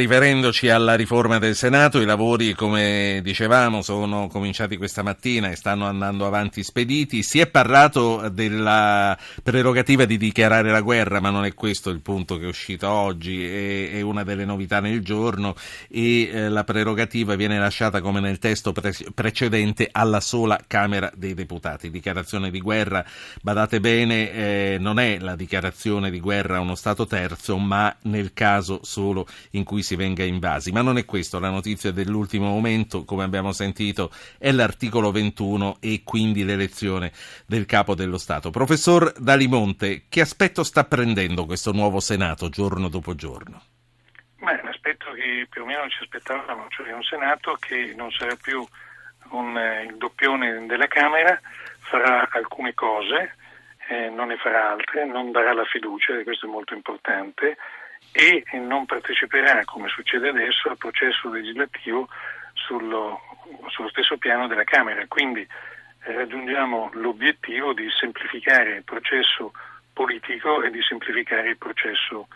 Riferendoci alla riforma del Senato, i lavori, come dicevamo, sono cominciati questa mattina e stanno andando avanti spediti. Si è parlato della prerogativa di dichiarare la guerra, ma non è questo il punto che è uscito oggi, è, una delle novità nel giorno e eh, la prerogativa viene lasciata come nel testo pre- precedente alla sola Camera dei Deputati. Dichiarazione di guerra, badate bene, eh, non è la dichiarazione di guerra a uno Stato terzo, ma nel caso solo in cui si venga invasi. Ma non è questo, la notizia dell'ultimo momento, come abbiamo sentito, è l'articolo 21 e quindi l'elezione del capo dello Stato. Professor Dalimonte, che aspetto sta prendendo questo nuovo Senato giorno dopo giorno? Beh, l'aspetto che più o meno ci aspettavamo, cioè un Senato che non sarà più un, eh, il doppione della Camera, farà alcune cose, eh, non ne farà altre, non darà la fiducia, e questo è molto importante, e non parteciperà, come succede adesso, al processo legislativo sullo, sullo stesso piano della Camera. Quindi eh, raggiungiamo l'obiettivo di semplificare il processo politico e di semplificare il processo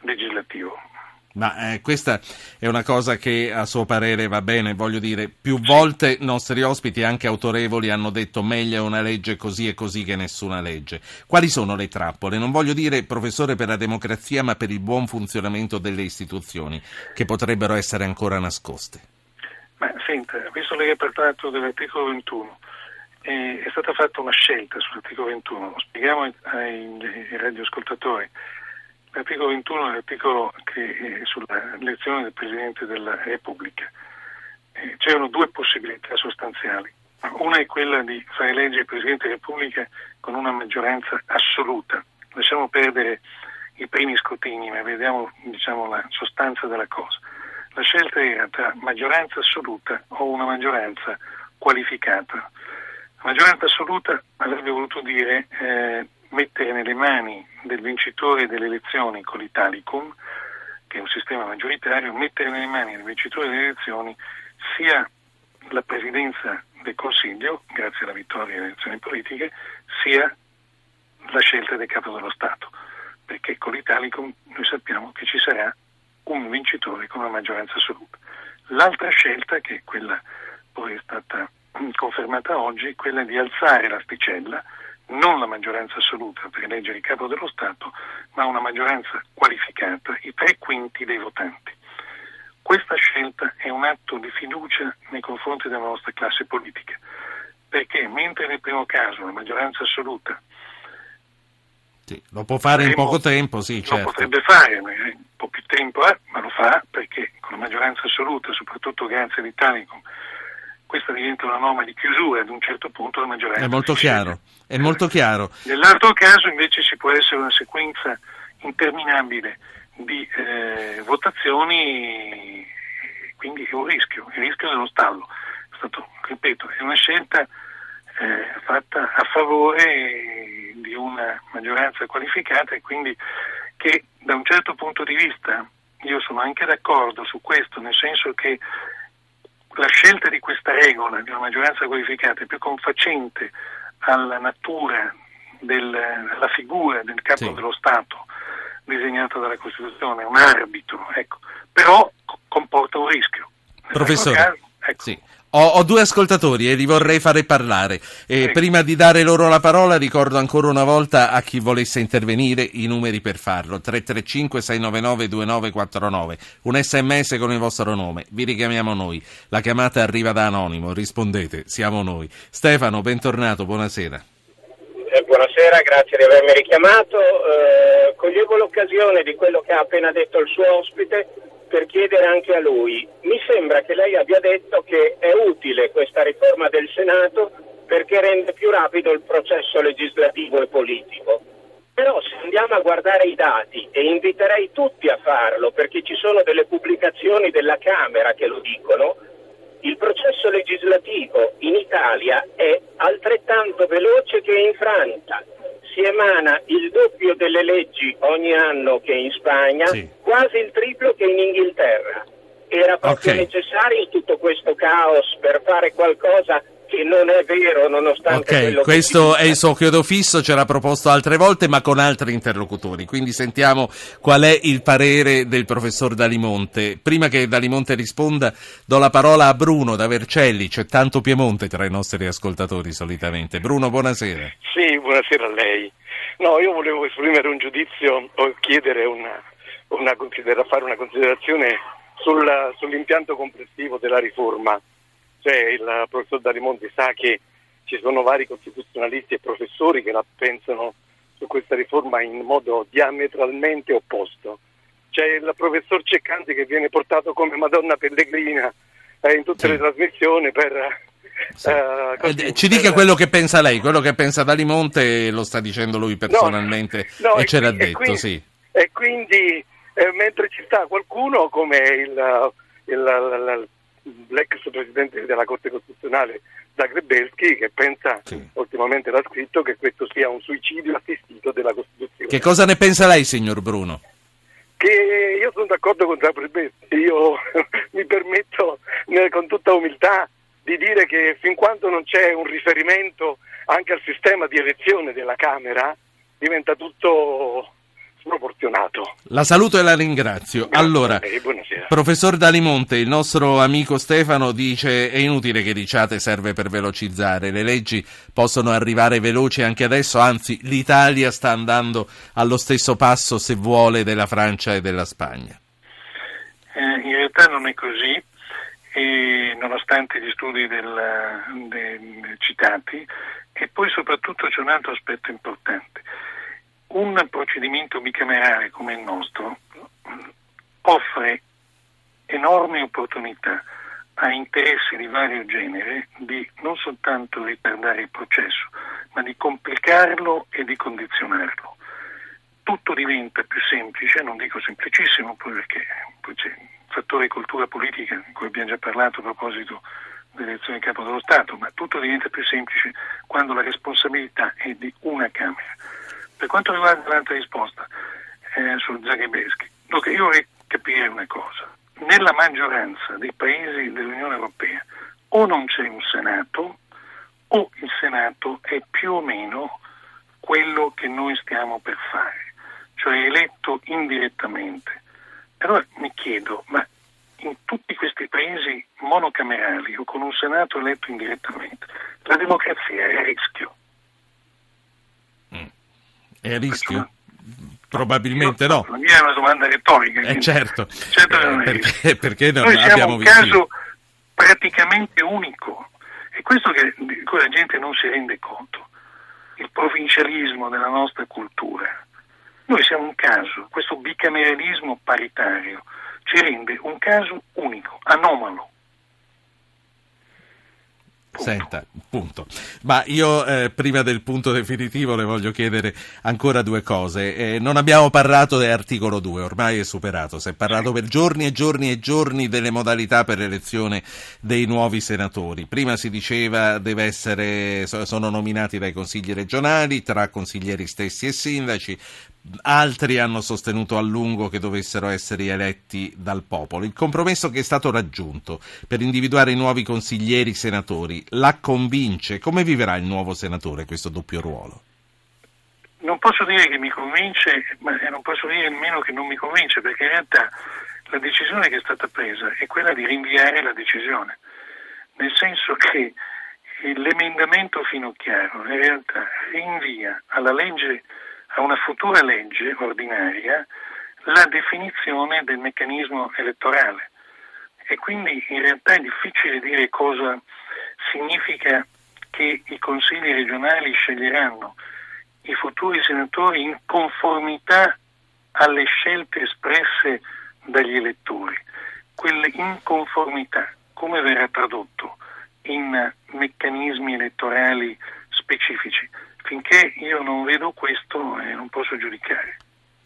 legislativo. Ma eh, questa è una cosa che a suo parere va bene, voglio dire, più volte nostri ospiti, anche autorevoli, hanno detto meglio una legge così e così che nessuna legge. Quali sono le trappole? Non voglio dire professore per la democrazia, ma per il buon funzionamento delle istituzioni, che potrebbero essere ancora nascoste. Ma senta, visto lei ha parlato dell'articolo 21, eh, è stata fatta una scelta sull'articolo 21, lo spieghiamo ai, ai radioascoltatori. L'articolo 21 è l'articolo che è sull'elezione del Presidente della Repubblica. Eh, c'erano due possibilità sostanziali. Una è quella di fare eleggere il Presidente della Repubblica con una maggioranza assoluta. Lasciamo perdere i primi scrutini, ma vediamo diciamo, la sostanza della cosa. La scelta era tra maggioranza assoluta o una maggioranza qualificata. La maggioranza assoluta avrebbe voluto dire eh, mettere nelle mani del vincitore delle elezioni con l'Italicum, che è un sistema maggioritario, mettere nelle mani del vincitore delle elezioni sia la presidenza del Consiglio, grazie alla vittoria delle elezioni politiche, sia la scelta del capo dello Stato, perché con l'Italicum noi sappiamo che ci sarà un vincitore con una maggioranza assoluta. L'altra scelta, che è quella poi è stata confermata oggi, è quella di alzare l'asticella non la maggioranza assoluta per eleggere il capo dello Stato, ma una maggioranza qualificata, i tre quinti dei votanti. Questa scelta è un atto di fiducia nei confronti della nostra classe politica, perché mentre nel primo caso la maggioranza assoluta sì, lo può fare in poco tempo, sì, certo. Lo potrebbe fare, un po' più tempo è, ma lo fa perché con la maggioranza assoluta, soprattutto grazie all'Italicum, questa diventa una norma di chiusura ad un certo punto la maggioranza. È molto chiaro, è molto chiaro. Nell'altro caso invece ci può essere una sequenza interminabile di eh, votazioni, quindi è un rischio, il rischio dello stallo. È stato, ripeto, è una scelta eh, fatta a favore di una maggioranza qualificata e quindi che da un certo punto di vista io sono anche d'accordo su questo, nel senso che la scelta di questa regola di una maggioranza qualificata è più confacente alla natura della figura del capo sì. dello Stato disegnata dalla Costituzione, un arbitro, ecco. però comporta un rischio. Professore, ecco. sì. Ho, ho, due ascoltatori e li vorrei fare parlare. E sì. Prima di dare loro la parola ricordo ancora una volta a chi volesse intervenire i numeri per farlo. 335-699-2949. Un sms con il vostro nome. Vi richiamiamo noi. La chiamata arriva da anonimo. Rispondete, siamo noi. Stefano, bentornato, buonasera. Eh, buonasera, grazie di avermi richiamato. Eh, coglievo l'occasione di quello che ha appena detto il suo ospite per chiedere anche a lui. Mi sembra che lei abbia detto che è utile questa riforma del Senato perché rende più rapido il processo legislativo e politico. Però se andiamo a guardare i dati, e inviterei tutti a farlo perché ci sono delle pubblicazioni della Camera che lo dicono, il processo legislativo in Italia è altrettanto veloce che in Francia si emana il doppio delle leggi ogni anno che in Spagna, sì. quasi il triplo che in Inghilterra. Era proprio okay. necessario tutto questo caos per fare qualcosa che non è vero nonostante Ok, questo è il suo chiodo fisso, ce l'ha proposto altre volte ma con altri interlocutori, quindi sentiamo qual è il parere del professor Dalimonte. Prima che Dalimonte risponda do la parola a Bruno da Vercelli, c'è tanto Piemonte tra i nostri ascoltatori solitamente. Bruno, buonasera. Sì, buonasera a lei. No, io volevo esprimere un giudizio o chiedere una, una fare una considerazione sul, sull'impianto complessivo della riforma cioè il professor Dalimonti sa che ci sono vari costituzionalisti e professori che la pensano su questa riforma in modo diametralmente opposto. C'è il professor Ceccanti che viene portato come Madonna Pellegrina eh, in tutte sì. le trasmissioni per... Sì. Uh, così, Ci dica per... quello che pensa lei, quello che pensa Dalimonte lo sta dicendo lui personalmente no, no, e, ce l'ha detto, quindi, sì. E quindi eh, mentre ci sta qualcuno come il, il, il, l'ex presidente della Corte Costituzionale Zagrebelski che pensa, sì. ultimamente l'ha scritto, che questo sia un suicidio assistito della Costituzione. Che cosa ne pensa lei, signor Bruno? Che io sono d'accordo con Zagrebelski, io mi permetto con tutta umiltà di dire che fin quando non c'è un riferimento anche al sistema di elezione della Camera, diventa tutto sproporzionato. La saluto e la ringrazio. Allora, professor Dalimonte, il nostro amico Stefano dice è inutile che diciate serve per velocizzare, le leggi possono arrivare veloci anche adesso, anzi l'Italia sta andando allo stesso passo se vuole della Francia e della Spagna. Eh, in realtà non è così, e, nonostante gli studi del, del, citati, e poi soprattutto c'è un altro aspetto importante un procedimento bicamerale come il nostro offre enormi opportunità a interessi di vario genere di non soltanto ritardare il processo, ma di complicarlo e di condizionarlo. Tutto diventa più semplice, non dico semplicissimo, perché poi c'è il fattore cultura politica di cui abbiamo già parlato a proposito dell'elezione del capo dello Stato, ma tutto diventa più semplice quando la responsabilità è di una Camera. Per quanto riguarda l'altra risposta eh, su Zagrebeschi, dunque io vorrei capire una cosa. Nella maggioranza dei paesi dell'Unione Europea o non c'è un Senato o il Senato è più o meno quello che noi stiamo per fare, cioè eletto indirettamente. Allora mi chiedo, ma in tutti questi paesi monocamerali o con un Senato eletto indirettamente, la democrazia è a rischio. È a rischio? Probabilmente no. La mia è una domanda retorica. Eh certo, certo eh, perché, perché non Noi abbiamo un caso praticamente unico. È questo che, di cui la gente non si rende conto, il provincialismo della nostra cultura. Noi siamo un caso, questo bicameralismo paritario ci rende un caso unico, anomalo. Senta, punto. Ma io eh, prima del punto definitivo le voglio chiedere ancora due cose. Eh, non abbiamo parlato dell'articolo 2, ormai è superato. Si è parlato per giorni e giorni e giorni delle modalità per l'elezione dei nuovi senatori. Prima si diceva deve essere, sono nominati dai consigli regionali, tra consiglieri stessi e sindaci, altri hanno sostenuto a lungo che dovessero essere eletti dal popolo. Il compromesso che è stato raggiunto per individuare i nuovi consiglieri senatori la convince? Come viverà il nuovo senatore questo doppio ruolo? Non posso dire che mi convince, ma non posso dire nemmeno che non mi convince, perché in realtà la decisione che è stata presa è quella di rinviare la decisione, nel senso che l'emendamento Finocchiaro in realtà rinvia alla legge a una futura legge ordinaria la definizione del meccanismo elettorale e quindi in realtà è difficile dire cosa significa che i consigli regionali sceglieranno i futuri senatori in conformità alle scelte espresse dagli elettori. Quell'inconformità come verrà tradotto in meccanismi elettorali specifici? Finché io non vedo questo eh, non posso giudicare.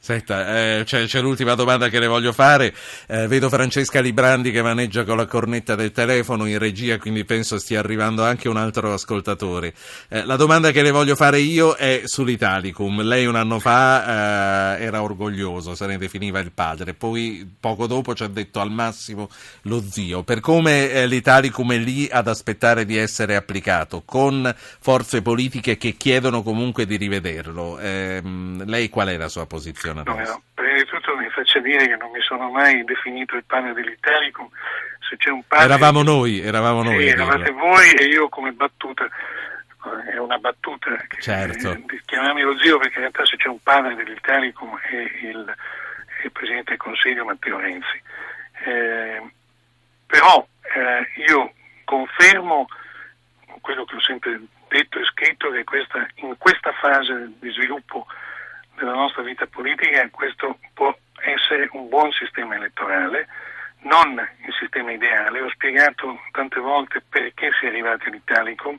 Senta, eh, c'è, c'è, l'ultima domanda che le voglio fare. Eh, vedo Francesca Librandi che maneggia con la cornetta del telefono in regia, quindi penso stia arrivando anche un altro ascoltatore. Eh, la domanda che le voglio fare io è sull'Italicum. Lei un anno fa eh, era orgoglioso, se ne definiva il padre, poi poco dopo ci ha detto al massimo lo zio. Per come eh, l'Italicum è lì ad aspettare di essere applicato, con forze politiche che chiedono comunque di rivederlo, ehm, lei qual è la sua posizione? No, no, prima di tutto mi faccia dire che non mi sono mai definito il pane dell'Italicum. Se c'è un pane... Eravamo noi, eravamo noi. Sì, eravate voi e io come battuta, è una battuta, che, certo. eh, chiamarmi lo zio perché in realtà se c'è un padre dell'Italicum è il, è il Presidente del Consiglio Matteo Renzi. Eh, però eh, io confermo quello che ho sempre detto e scritto che questa, in questa fase di sviluppo della nostra vita politica, questo può essere un buon sistema elettorale, non il sistema ideale. Ho spiegato tante volte perché si è arrivati all'Italicum,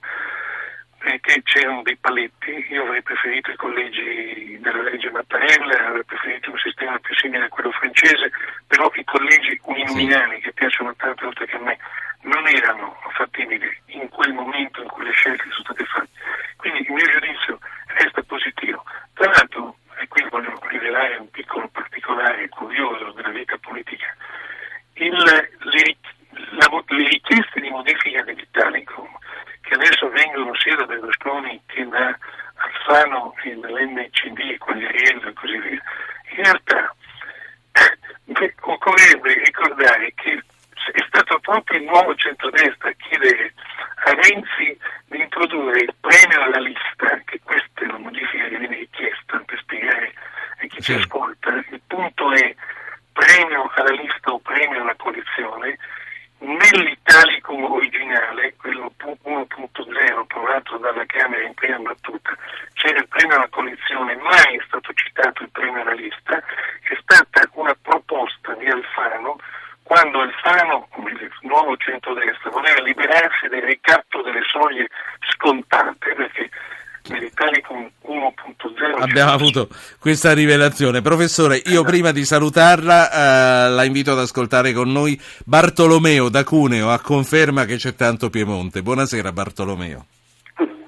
perché c'erano dei paletti, io avrei preferito i collegi della legge Mattarella, avrei preferito un sistema più simile a quello francese, però i collegi uninominali che piacciono tanto oltre che a me non erano fattibili in quel momento in cui le scelte sono state fatte. Quindi il mio giudizio resta positivo. Tra l'altro e qui voglio rivelare un piccolo particolare curioso della vita politica, il, le, la, le, richieste di modifica dell'Italicum, che adesso vengono sia da Berlusconi che da Alfano e dall'NCD e Quagliariello e così via, in realtà eh, occorrerebbe ricordare che è stato proprio il nuovo centrodestra a chiedere a Renzi di introdurre il premio alla lista, che questa è la modifica che viene richiesta per spiegare a chi sì. ci ascolta, il punto è premio alla lista o premio alla coalizione, nell'Italicum originale, quello 1.0 approvato dalla Camera in prima battuta, c'era il premio alla coalizione, mai è stato citato il premio alla lista, è stata una proposta di Alfano quando Alfano, come il nuovo centrodestra, voleva liberarsi del ricatto delle soglie scontate, perché nell'Italicum 1.0 abbiamo avuto questa rivelazione. Professore, io esatto. prima di salutarla eh, la invito ad ascoltare con noi Bartolomeo da Cuneo a conferma che c'è tanto Piemonte. Buonasera Bartolomeo.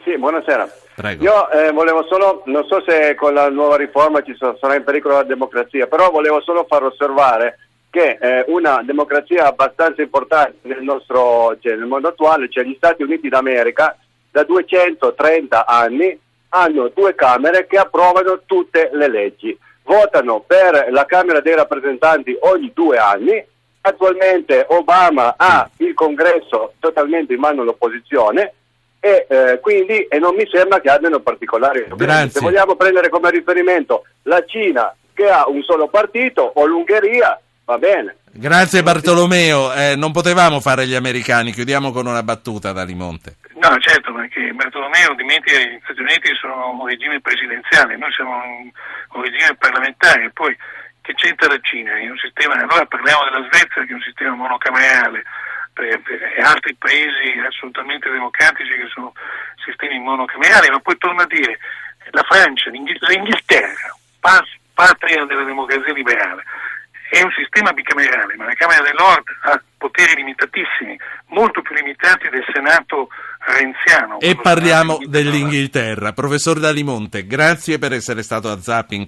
Sì, buonasera. Prego. Io eh, volevo solo, non so se con la nuova riforma ci sarà in pericolo la democrazia, però volevo solo far osservare che eh, una democrazia abbastanza importante nel nostro cioè, nel mondo attuale, cioè gli Stati Uniti d'America, da 230 anni hanno due Camere che approvano tutte le leggi. Votano per la Camera dei rappresentanti ogni due anni. Attualmente Obama ha il congresso totalmente in mano all'opposizione e eh, quindi e non mi sembra che abbiano particolari problemi. Se vogliamo prendere come riferimento la Cina che ha un solo partito o l'Ungheria Va bene. Grazie Bartolomeo, eh, non potevamo fare gli americani, chiudiamo con una battuta da Limonte. No, certo, perché Bartolomeo dimentica che gli Stati Uniti sono un regime presidenziale, noi siamo un, un regime parlamentare, poi che c'entra la Cina? In un sistema, allora parliamo della Svezia che è un sistema monocamerale e altri paesi assolutamente democratici che sono sistemi monocamerali, ma poi torno a dire, la Francia, l'Inghilterra, patria della democrazia liberale, è un sistema bicamerale, ma la Camera del Nord ha poteri limitatissimi, molto più limitati del Senato renziano. E parliamo dell'Inghilterra. Professor Dalimonte, grazie per essere stato a Zapping.